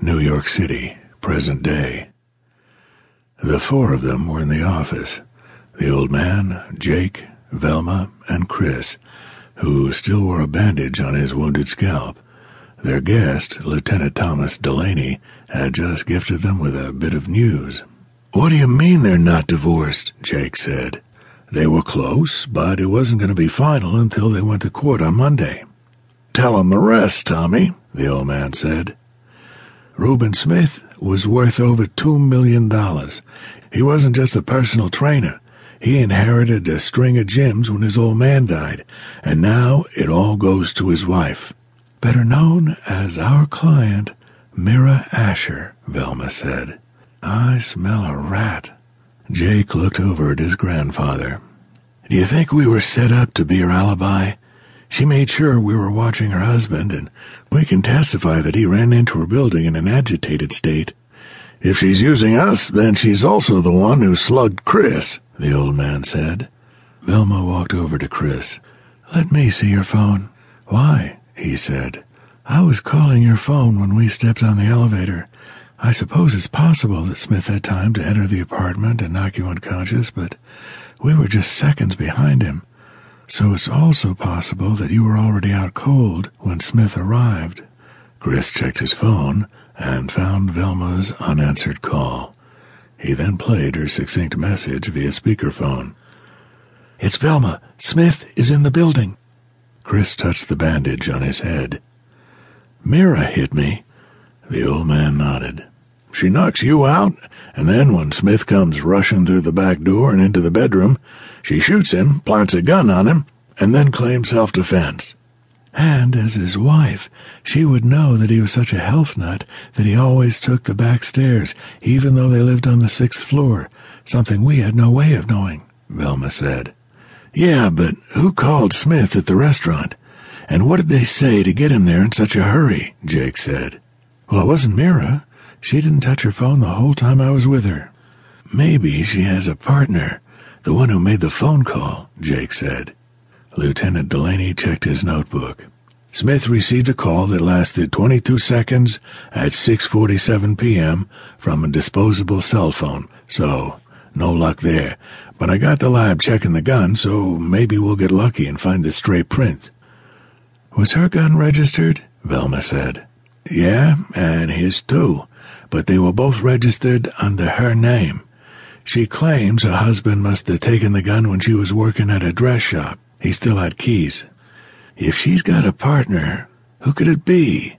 New York City, present day. The four of them were in the office the old man, Jake, Velma, and Chris, who still wore a bandage on his wounded scalp. Their guest, Lieutenant Thomas Delaney, had just gifted them with a bit of news. What do you mean they're not divorced? Jake said. They were close, but it wasn't going to be final until they went to court on Monday. Tell 'em the rest, Tommy, the old man said. Reuben Smith was worth over two million dollars. He wasn't just a personal trainer. He inherited a string of gyms when his old man died, and now it all goes to his wife. Better known as our client, Mira Asher, Velma said. I smell a rat. Jake looked over at his grandfather. Do you think we were set up to be her alibi? She made sure we were watching her husband, and we can testify that he ran into her building in an agitated state. If she's using us, then she's also the one who slugged Chris, the old man said. Velma walked over to Chris. Let me see your phone. Why? he said. I was calling your phone when we stepped on the elevator. I suppose it's possible that Smith had time to enter the apartment and knock you unconscious, but we were just seconds behind him. So it's also possible that you were already out cold when Smith arrived. Chris checked his phone and found Velma's unanswered call. He then played her succinct message via speakerphone. It's Velma. Smith is in the building. Chris touched the bandage on his head. Mira hit me. The old man nodded. She knocks you out, and then when Smith comes rushing through the back door and into the bedroom, she shoots him, plants a gun on him, and then claims self-defense. And as his wife, she would know that he was such a health nut that he always took the back stairs, even though they lived on the sixth floor, something we had no way of knowing, Velma said. Yeah, but who called Smith at the restaurant? And what did they say to get him there in such a hurry? Jake said. Well, it wasn't Mira. She didn't touch her phone the whole time I was with her. Maybe she has a partner, the one who made the phone call, Jake said. Lieutenant Delaney checked his notebook. Smith received a call that lasted 22 seconds at 6:47 p.m. from a disposable cell phone. So, no luck there. But I got the lab checking the gun, so maybe we'll get lucky and find the stray print. Was her gun registered? Velma said. Yeah, and his too, but they were both registered under her name. She claims her husband must have taken the gun when she was working at a dress shop. He still had keys. If she's got a partner, who could it be?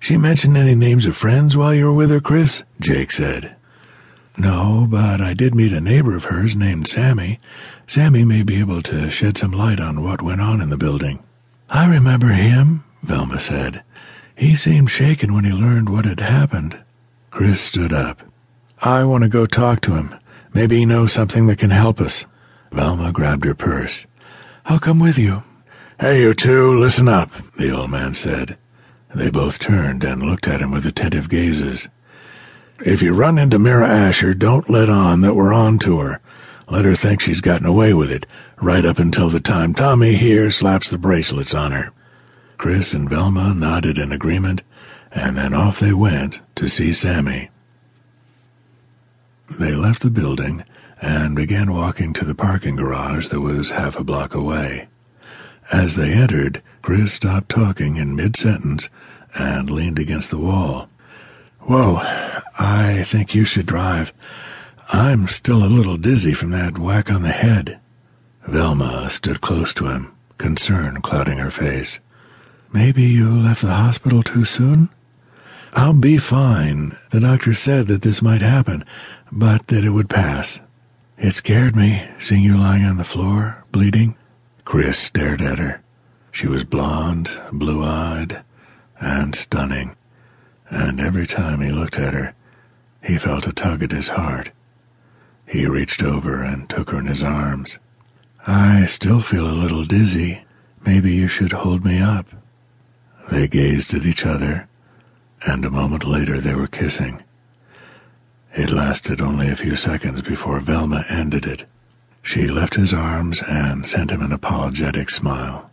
She mentioned any names of friends while you were with her, Chris? Jake said. No, but I did meet a neighbor of hers named Sammy. Sammy may be able to shed some light on what went on in the building. I remember him, Velma said. He seemed shaken when he learned what had happened. Chris stood up. I want to go talk to him. Maybe he knows something that can help us. Velma grabbed her purse. I'll come with you. Hey, you two, listen up, the old man said. They both turned and looked at him with attentive gazes. If you run into Mira Asher, don't let on that we're on to her. Let her think she's gotten away with it, right up until the time Tommy here slaps the bracelets on her. Chris and Velma nodded in agreement, and then off they went to see Sammy. They left the building and began walking to the parking garage that was half a block away. As they entered, Chris stopped talking in mid-sentence and leaned against the wall. Whoa, I think you should drive. I'm still a little dizzy from that whack on the head. Velma stood close to him, concern clouding her face. Maybe you left the hospital too soon? I'll be fine. The doctor said that this might happen, but that it would pass. It scared me, seeing you lying on the floor, bleeding. Chris stared at her. She was blonde, blue-eyed, and stunning. And every time he looked at her, he felt a tug at his heart. He reached over and took her in his arms. I still feel a little dizzy. Maybe you should hold me up. They gazed at each other, and a moment later they were kissing. It lasted only a few seconds before Velma ended it. She left his arms and sent him an apologetic smile.